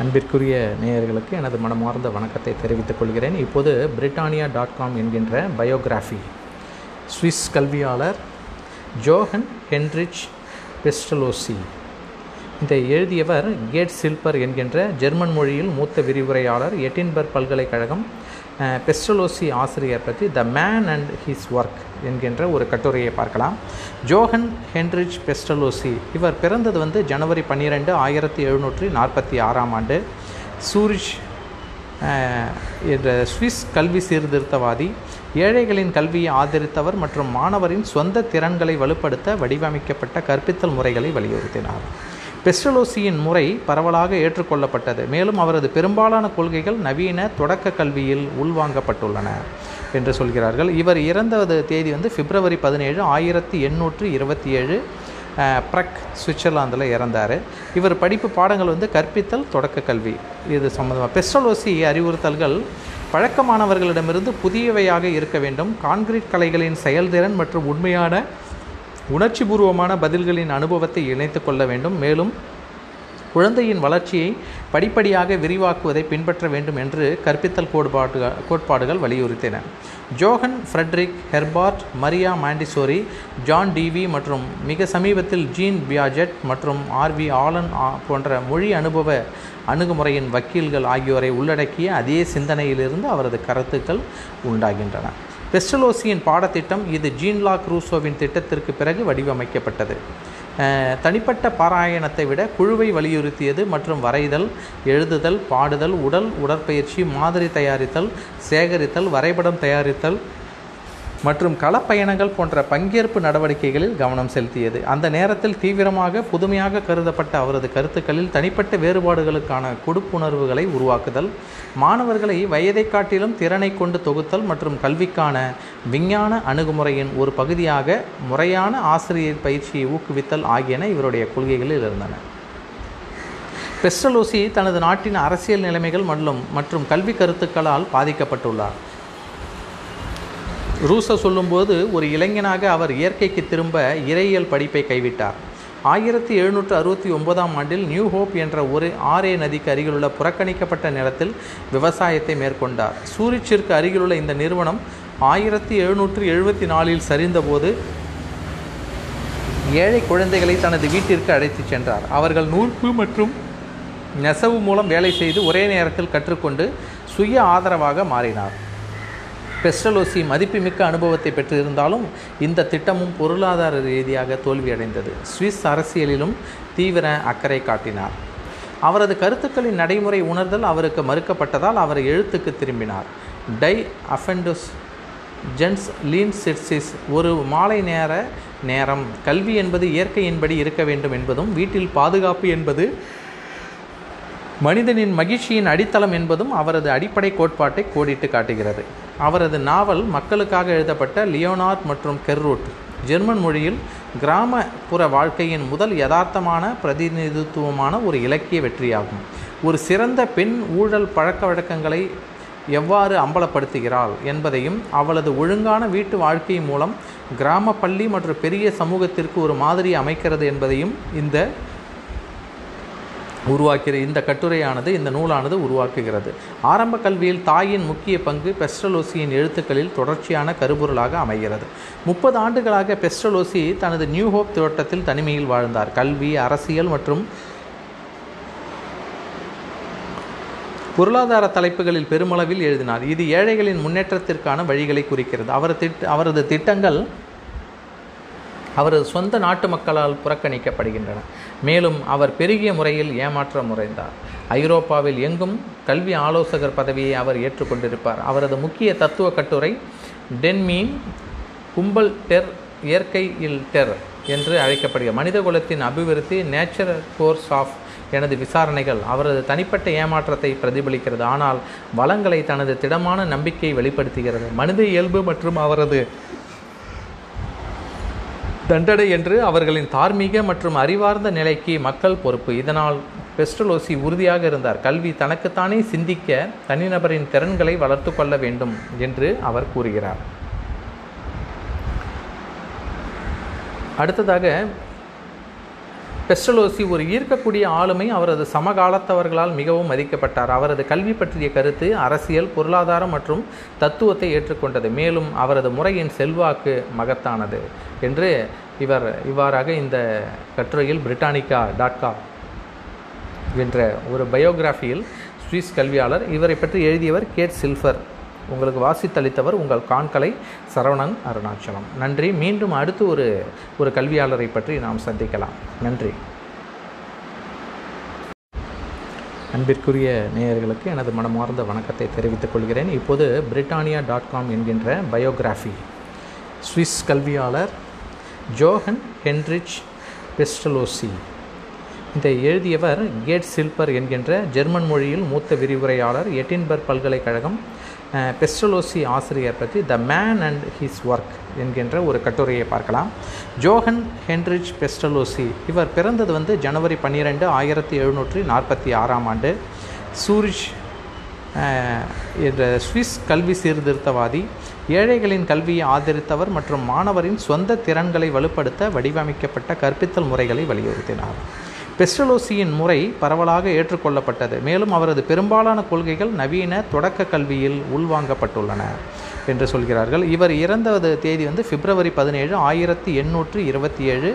அன்பிற்குரிய நேயர்களுக்கு எனது மனமார்ந்த வணக்கத்தை தெரிவித்துக் கொள்கிறேன். இப்போது பிரிட்டானியா டாட் காம் என்கின்ற பயோகிராஃபி. சுவிஸ் கல்வியாளர் ஜோஹன் ஹென்ரிச் பெஸ்டலோசி. இதை எழுதியவர் கேட் சில்பர் என்கின்ற ஜெர்மன் மொழியில் மூத்த விரிவுரையாளர் எட்டின்பர்க் பல்கலைக்கழகம் பெஸ்டலோசி ஆசிரியர் பற்றி the man and his work என்கின்ற ஒரு கட்டுரையை பார்க்கலாம். ஜோஹன் ஹென்ரிச் பெஸ்டலோசி இவர் பிறந்தது வந்து ஜனவரி பன்னிரெண்டு ஆயிரத்தி எழுநூற்றி நாற்பத்தி ஆறாம் ஆண்டு. சூரிஷ் என்ற சுவிஸ் கல்வி சீர்திருத்தவாதி ஏழைகளின் கல்வியை ஆதரித்தவர் மற்றும் மாணவரின் சொந்த திறன்களை வலுப்படுத்த வடிவமைக்கப்பட்ட கற்பித்தல் முறைகளை வலியுறுத்தினார். பெஸ்டலோசியின் முறை பரவலாக ஏற்றுக்கொள்ளப்பட்டது. மேலும் அவரது பெரும்பாலான கொள்கைகள் நவீன தொடக்க கல்வியில் உள்வாங்கப்பட்டுள்ளன என்று சொல்கிறார்கள். இவர் இறந்தது தேதி வந்து பிப்ரவரி பதினேழு ஆயிரத்தி எண்ணூற்று இருபத்தி ஏழு ப்ரக் சுவிட்சர்லாந்தில் இறந்தார். இவர் படிப்பு பாடங்கள் வந்து கற்பித்தல் தொடக்க கல்வி. இது சம்மந்தமாக பெஸ்டலோசி அறிவுறுத்தல்கள் பழக்கமானவர்களிடமிருந்து புதியவையாக இருக்க வேண்டும். கான்கிரீட் கலைகளின் செயல்திறன் மற்றும் உண்மையான உணர்ச்சிபூர்வமான பதில்களின் அனுபவத்தை இணைத்து கொள்ள வேண்டும். மேலும் குழந்தையின் வளர்ச்சியை படிப்படியாக விரிவாக்குவதை பின்பற்ற வேண்டும் என்று கற்பித்தல் கோட்பாடுகள் கோட்பாடுகள் வலியுறுத்தின. Johann Friedrich Herbart Maria Montessori John Dewey மற்றும் மிக சமீபத்தில் ஜீன் பியாஜெட் மற்றும் ஆர்வி ஆலன் போன்ற மொழி அனுபவ அணுகுமுறையின் வக்கீல்கள் ஆகியோரை உள்ளடக்கிய அதே சிந்தனையிலிருந்து அவரது கருத்துக்கள் உண்டாகின்றன. பெஸ்டலோசியின் பாடத்திட்டம் இது ஜீன்லா ரூசோவின் திட்டத்திற்கு பிறகு வடிவமைக்கப்பட்டது. தனிப்பட்ட பாராயணத்தை விட குழுவை வலியுறுத்தியது மற்றும் வரைதல் எழுதுதல் பாடுதல் உடல் உடற்பயிற்சி மாதிரி தயாரித்தல் சேகரித்தல் வரைபடம் தயாரித்தல் மற்றும் களப்பயணங்கள் போன்ற பங்கேற்பு நடவடிக்கைகளில் கவனம் செலுத்தியது. அந்த நேரத்தில் தீவிரமாக புதுமையாக கருதப்பட்ட அவரது கருத்துக்களில் தனிப்பட்ட வேறுபாடுகளுக்கான கொடுப்புணர்வுகளை உருவாக்குதல் மாணவர்களை வயதை காட்டிலும் திறனை கொண்டு தொகுத்தல் மற்றும் கல்விக்கான விஞ்ஞான அணுகுமுறையின் ஒரு பகுதியாக முறையான ஆசிரியர் பயிற்சியை ஊக்குவித்தல் ஆகியன இவருடைய கொள்கைகளில் இருந்தன. பெஸ்டலோசி தனது நாட்டின் அரசியல் நிலைமைகள் மற்றும் மற்றும் கல்வி கருத்துக்களால் பாதிக்கப்பட்டுள்ளார். ரூசோ சொல்லும்போது ஒரு இளைஞனாக அவர் இயற்கைக்கு திரும்ப இறையியல் படிப்பை கைவிட்டார். ஆயிரத்தி எழுநூற்று அறுபத்தி ஒன்பதாம் ஆண்டில் நியூ ஹோப் என்ற ஒரு ஆரே நதிக்கு அருகிலுள்ள புறக்கணிக்கப்பட்ட நிலத்தில் விவசாயத்தை மேற்கொண்டார். சூரிச்சிற்கு அருகிலுள்ள இந்த நிறுவனம் ஆயிரத்தி எழுநூற்று எழுபத்தி நாலில் சரிந்தபோது ஏழை குழந்தைகளை தனது வீட்டிற்கு அழைத்துச் சென்றார். அவர்கள் நூற்பு மற்றும் நெசவு மூலம் வேலை செய்து ஒரே நேரத்தில் கற்றுக்கொண்டு சுய ஆதரவாக மாறினார். பெஸ்டலோசி மதிப்புமிக்க அனுபவத்தை பெற்றிருந்தாலும் இந்த திட்டமும் பொருளாதார ரீதியாக தோல்வியடைந்தது. சுவிஸ் அரசியலிலும் தீவிர அக்கறை காட்டினார். அவரது கருத்துக்களின் நடைமுறை உணர்தல் அவருக்கு மறுக்கப்பட்டதால் அவர் எழுத்துக்கு திரும்பினார். டை அஃபெண்டஸ் ஜென்ஸ் லீன் சிட்சிஸ் ஒரு மாலை நேர நேரம். கல்வி என்பது இயற்கையின்படி இருக்க வேண்டும் என்பதும் வீட்டில் பாதுகாப்பு என்பது மனிதனின் மகிழ்ச்சியின் அடித்தளம் என்பதும் அவரது அடிப்படை கோட்பாட்டை கோடிட்டு காட்டுகிறது. அவரது நாவல் மக்களுக்காக எழுதப்பட்ட லியோனார்ட் மற்றும் கெர்ரூட். ஜெர்மன் மொழியில் கிராமப்புற வாழ்க்கையின் முதல் யதார்த்தமான பிரதிநிதித்துவமான ஒரு இலக்கிய வெற்றியாகும். ஒரு சிறந்த பெண் ஊழல் பழக்க வழக்கங்களை எவ்வாறு அம்பலப்படுத்துகிறாள் என்பதையும் அவளது ஒழுங்கான வீட்டு வாழ்க்கை மூலம் கிராம பள்ளி மற்றும் பெரிய சமூகத்திற்கு ஒரு மாதிரி அமைக்கிறது என்பதையும் இந்த உருவாக்கிற இந்த கட்டுரையானது இந்த நூலானது உருவாக்குகிறது. ஆரம்ப கல்வியில் தாயின் முக்கிய பங்கு பெஸ்ட்ரலோசியின் எழுத்துக்களில் தொடர்ச்சியான கருபொருளாக அமைகிறது. முப்பது ஆண்டுகளாக பெஸ்ட்ரலோசி தனது நியூ ஹோப் தோட்டத்தில் தனிமையில் வாழ்ந்தார். கல்வி அரசியல் மற்றும் பொருளாதார தலைப்புகளில் பெருமளவில் எழுதினார். இது ஏழைகளின் முன்னேற்றத்திற்கான வழிகளை குறிக்கிறது. அவர் திட்ட அவரது திட்டங்கள் அவரது சொந்த நாட்டு மக்களால் புறக்கணிக்கப்படுகின்றன. மேலும் அவர் பெருகிய முறையில் ஏமாற்ற முறைந்தார். ஐரோப்பாவில் எங்கும் கல்வி ஆலோசகர் பதவியை அவர் ஏற்றுக்கொண்டிருப்பார். அவரது முக்கிய தத்துவ கட்டுரை டென்மீன் கும்பல் டெர் இயற்கையில் டெர் என்று அழைக்கப்படுகிறது. மனித குலத்தின் அபிவிருத்தி நேச்சுரல் கோர்ஸ் ஆஃப் எனது விசாரணைகள் அவரது தனிப்பட்ட ஏமாற்றத்தை பிரதிபலிக்கிறது. ஆனால் வளங்களை தனது திடமான நம்பிக்கையை வெளிப்படுத்துகிறது. மனித இயல்பு மற்றும் அவரது தண்டனை என்று அவர்களின் தார்மீக மற்றும் அறிவார்ந்த நிலைக்கு மக்கள் பொறுப்பு. இதனால் பெஸ்டலோசி உறுதியாக இருந்தார். கல்வி தனக்குத்தானே சிந்திக்க தனிநபரின் திறன்களை வளர்த்து கொள்ள வேண்டும் என்று அவர் கூறுகிறார். அடுத்ததாக பெஸ்டலோசி ஒரு ஈர்க்கக்கூடிய ஆளுமை அவரது சமகாலத்தவர்களால் மிகவும் மதிக்கப்பட்டார். அவரது கல்வி பற்றிய கருத்து அரசியல் பொருளாதாரம் மற்றும் தத்துவத்தை ஏற்றுக்கொண்டது. மேலும் அவரது முறையின் செல்வாக்கு மகத்தானது என்று இவர் இவ்வாறாக இந்த கட்டுரையில் பிரிட்டானிக்கா டாட் காம் என்ற ஒரு பயோகிராஃபியில் சுவிஸ் கல்வியாளர் இவரை பற்றி எழுதியவர் கேட் சில்ஃபர். உங்களுக்கு வாசித்தளித்தவர் உங்கள் காண்கலை சரவணன் அருணாச்சலம். நன்றி. மீண்டும் அடுத்து ஒரு ஒரு கல்வியாளரை பற்றி நாம் சந்திக்கலாம். நன்றி. அன்பிற்குரிய நேயர்களுக்கு எனது மனமார்ந்த வணக்கத்தை தெரிவித்துக் கொள்கிறேன். இப்போது பிரிட்டானியா டாட் காம் என்கின்ற பயோகிராஃபி. சுவிஸ் கல்வியாளர் ஜோஹன் ஹென்ரிச் பெஸ்டலோசி. இதை எழுதியவர் கேட் சில்பர் என்கின்ற ஜெர்மன் மொழியில் மூத்த விரிவுரையாளர் எட்டின்பர்க் பல்கலைக்கழகம் பெஸ்டலோசி ஆசிரியர் பற்றி the man and his work என்கின்ற ஒரு கட்டுரையை பார்க்கலாம். ஜோஹன் ஹென்ரிச் பெஸ்டலோசி இவர் பிறந்தது வந்து ஜனவரி பன்னிரெண்டு ஆயிரத்தி எழுநூற்றி நாற்பத்தி ஆறாம் ஆண்டு. சூரிஷ் என்ற சுவிஸ் கல்வி சீர்திருத்தவாதி ஏழைகளின் கல்வியை ஆதரித்தவர் மற்றும் மாணவரின் சொந்த திறன்களை வலுப்படுத்த வடிவமைக்கப்பட்ட கற்பித்தல் முறைகளை வலியுறுத்தினார். பெஸ்டலோசியின் முறை பரவலாக ஏற்றுக்கொள்ளப்பட்டது. மேலும் அவரது பெரும்பாலான கொள்கைகள் நவீன தொடக்க கல்வியில் உள்வாங்கப்பட்டுள்ளன என்று சொல்கிறார்கள். இவர் இறந்தது தேதி வந்து பிப்ரவரி பதினேழு ஆயிரத்தி எண்ணூற்று இருபத்தி ஏழு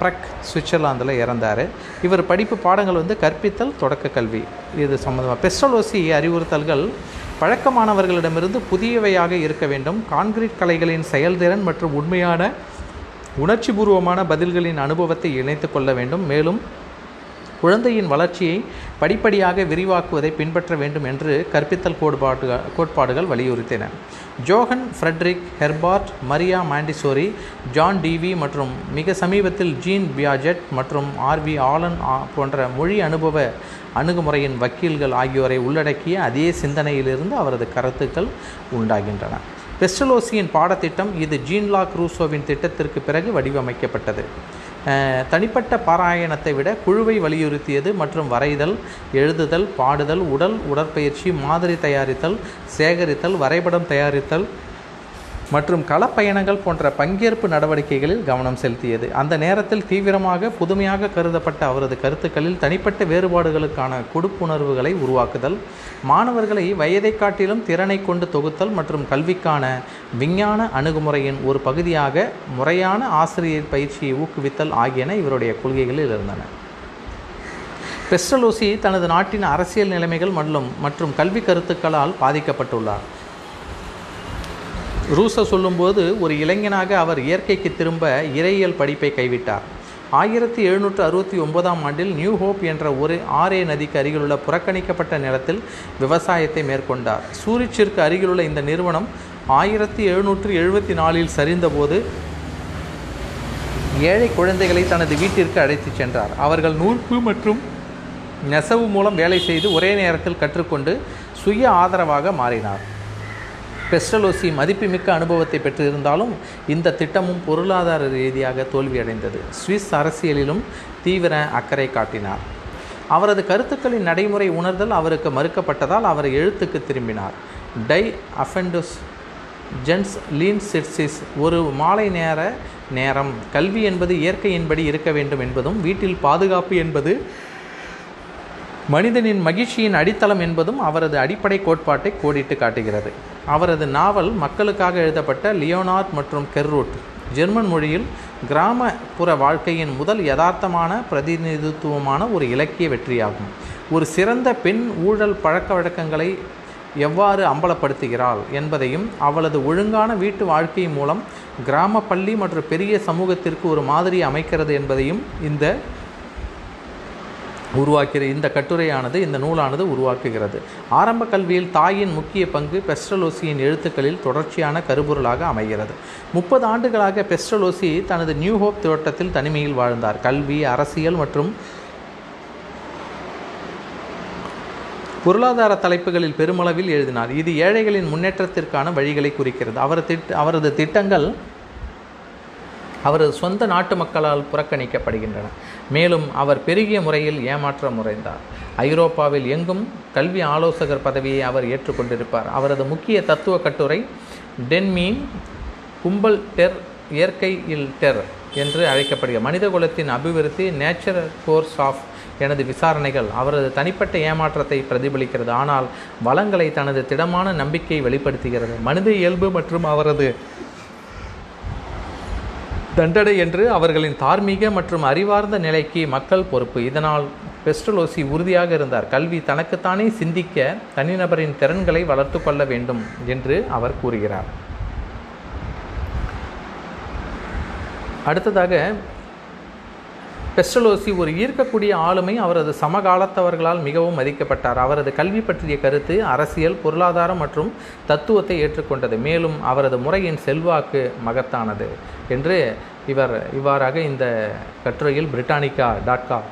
ப்ரக் சுவிட்சர்லாந்தில் இறந்தார். இவர் படிப்பு பாடங்கள் வந்து கற்பித்தல் தொடக்க கல்வி. இது சம்மந்தமாக பெஸ்டலோசி அறிவுறுத்தல்கள் பழக்கமானவர்களிடமிருந்து புதியவையாக இருக்க வேண்டும். கான்கிரீட் கலைகளின் செயல்திறன் மற்றும் உண்மையான உணர்ச்சிபூர்வமான பதில்களின் அனுபவத்தை இணைத்து கொள்ள வேண்டும். மேலும் குழந்தையின் வளர்ச்சியை படிப்படியாக விரிவாக்குவதை பின்பற்ற வேண்டும் என்று கற்பித்தல் கோட்பாடுகள் கோட்பாடுகள் வலியுறுத்தின. Johann Friedrich Herbart Maria Montessori John Dewey மற்றும் மிக சமீபத்தில் ஜீன் பியாஜெட் மற்றும் ஆர்வி ஆலன் போன்ற மொழி அனுபவ அணுகுமுறையின் வக்கீல்கள் ஆகியோரை உள்ளடக்கிய அதே சிந்தனையிலிருந்து அவரது கருத்துக்கள் உண்டாகின்றன. பெஸ்டலோசியின் பாடத்திட்டம் இது ஜீன்லா குரூசோவின் திட்டத்திற்கு பிறகு வடிவமைக்கப்பட்டது. தனிப்பட்ட பாராயணத்தை விட குழுவை வலியுறுத்தியது மற்றும் வரைதல் எழுதுதல் பாடுதல் உடல் உடற்பயிற்சி மாதிரி தயாரித்தல் சேகரித்தல் வரைபடம் தயாரித்தல் மற்றும் களப்பயணங்கள் போன்ற பங்கேற்பு நடவடிக்கைகளில் கவனம் செலுத்தியது. அந்த நேரத்தில் தீவிரமாக புதுமையாக கருதப்பட்ட அவரது கருத்துக்களில் தனிப்பட்ட வேறுபாடுகளுக்கான கொடுப்புணர்வுகளை உருவாக்குதல் மாணவர்களை வயதை காட்டிலும் திறனை கொண்டு தொகுத்தல் மற்றும் கல்விக்கான விஞ்ஞான அணுகுமுறையின் ஒரு பகுதியாக முறையான ஆசிரியர் பயிற்சியை ஊக்குவித்தல் ஆகியன இவருடைய கொள்கைகளில் இருந்தன. பெஸ்டலோசி தனது நாட்டின் அரசியல் நிலைமைகள் மற்றும் மற்றும் கல்வி கருத்துக்களால் பாதிக்கப்பட்டுள்ளார். ரூசோ சொல்லும்போது ஒரு இளைஞனாக அவர் இயற்கைக்கு திரும்ப இறையியல் படிப்பை கைவிட்டார். ஆயிரத்தி எழுநூற்று அறுபத்தி ஒன்பதாம் ஆண்டில் நியூ ஹோப் என்ற ஒரு ஆரே நதிக்கு அருகிலுள்ள புறக்கணிக்கப்பட்ட நிலத்தில் விவசாயத்தை மேற்கொண்டார். சூரிச்சிற்கு அருகிலுள்ள இந்த நிறுவனம் ஆயிரத்தி எழுநூற்று எழுபத்தி நாலில் சரிந்தபோது ஏழை குழந்தைகளை தனது வீட்டிற்கு அழைத்துச் சென்றார். அவர்கள் நூற்பு மற்றும் நெசவு மூலம் வேலை செய்து ஒரே நேரத்தில் கற்றுக்கொண்டு சுய ஆதரவாக மாறினார். பெஸ்டலோசி மதிப்புமிக்க அனுபவத்தை பெற்றிருந்தாலும் இந்த திட்டமும் பொருளாதார ரீதியாக தோல்வியடைந்தது. சுவிஸ் அரசியலிலும் தீவிர அக்கறை காட்டினார். அவரது கருத்துக்களின் நடைமுறை உணர்தல் அவருக்கு மறுக்கப்பட்டதால் அவர் எழுத்துக்கு திரும்பினார். டை அஃபெண்டஸ் ஜென்ஸ் லீன் சிட்சிஸ் ஒரு மாலை நேர நேரம். கல்வி என்பது இயற்கையின்படி இருக்க வேண்டும் என்பதும் வீட்டில் பாதுகாப்பு என்பது மனிதனின் மகிழ்ச்சியின் அடித்தளம் என்பதும் அவரது அடிப்படை கோட்பாட்டை கோடிட்டு காட்டுகிறது. அவரது நாவல் மக்களுக்காக எழுதப்பட்ட லியோனார்ட் மற்றும் கெர்ரூட். ஜெர்மன் மொழியில் கிராமப்புற வாழ்க்கையின் முதல் யதார்த்தமான பிரதிநிதித்துவமான ஒரு இலக்கிய வெற்றியாகும். ஒரு சிறந்த பெண் ஊழல் பழக்க வழக்கங்களை எவ்வாறு அம்பலப்படுத்துகிறாள் என்பதையும் அவளது ஒழுங்கான வீட்டு வாழ்க்கை மூலம் கிராம பள்ளி மற்றும் பெரிய சமூகத்திற்கு ஒரு மாதிரி அமைக்கிறது என்பதையும் இந்த உருவாக்கிற இந்த கட்டுரையானது இந்த நூலானது உருவாக்குகிறது. ஆரம்ப கல்வியில் தாயின் முக்கிய பங்கு பெஸ்டலோசியின் எழுத்துக்களில் தொடர்ச்சியான கருபொருளாக அமைகிறது. முப்பது ஆண்டுகளாக பெஸ்டலோசி தனது நியூ ஹோப் தோட்டத்தில் தனிமையில் வாழ்ந்தார். கல்வி அரசியல் மற்றும் பொருளாதார தலைப்புகளில் பெருமளவில் எழுதினார். இது ஏழைகளின் முன்னேற்றத்திற்கான வழிகளை குறிக்கிறது. அவர் திட்ட அவரது திட்டங்கள் அவரது சொந்த நாட்டு மக்களால் புறக்கணிக்கப்படுகின்றன. மேலும் அவர் பெருகிய முறையில் ஏமாற்ற முறைந்தார் ஐரோப்பாவில் எங்கும் கல்வி ஆலோசகர் பதவியை அவர் ஏற்றுக்கொண்டிருப்பார். அவரது முக்கிய தத்துவ கட்டுரை டென்மீன் கும்பல் டெர் இயற்கையில் டெர் என்று அழைக்கப்படுகிறது. மனித குலத்தின் அபிவிருத்தி நேச்சுரல் கோர்ஸ் ஆஃப் எனது விசாரணைகள். அவரது தனிப்பட்ட ஏமாற்றத்தை பிரதிபலிக்கிறது. ஆனால் வளங்களை தனது திடமான நம்பிக்கை வெளிப்படுத்துகிறது. மனித இயல்பு மற்றும் அவரது தண்டனை என்று அவர்களின் தார்மீக மற்றும் அறிவார்ந்த நிலைக்கு மக்கள் பொறுப்பு. இதனால் பெஸ்டலோசி உறுதியாக இருந்தார். கல்வி தனக்குத்தானே சிந்திக்க தனிநபரின் திறன்களை வளர்த்து கொள்ள வேண்டும் என்று அவர் கூறுகிறார். அடுத்ததாக பெஸ்டலோசி ஒரு ஈர்க்கக்கூடிய ஆளுமை அவரது சமகாலத்தவர்களால் மிகவும் மதிக்கப்பட்டார். அவரது கல்வி பற்றிய கருத்து அரசியல் பொருளாதாரம் மற்றும் தத்துவத்தை ஏற்றுக்கொண்டது. மேலும் அவரது முறையின் செல்வாக்கு மகத்தானது என்று இவர் இவ்வாறாக இந்த கட்டுரையில் பிரிட்டானிக்கா டாட் காம்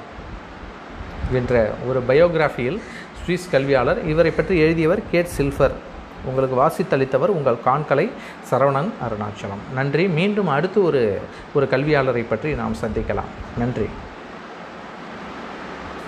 என்ற ஒரு பயோகிராஃபியில் சுவிஸ் கல்வியாளர் இவரை பற்றி எழுதியவர் கேட் சில்ஃபர். உங்களுக்கு வாசித்தளித்தவர் உங்கள் காண்கலை சரவணன் அருணாச்சலம். நன்றி. மீண்டும் அடுத்து ஒரு ஒரு கல்வியாளரை பற்றி நாம் சந்திக்கலாம். நன்றி.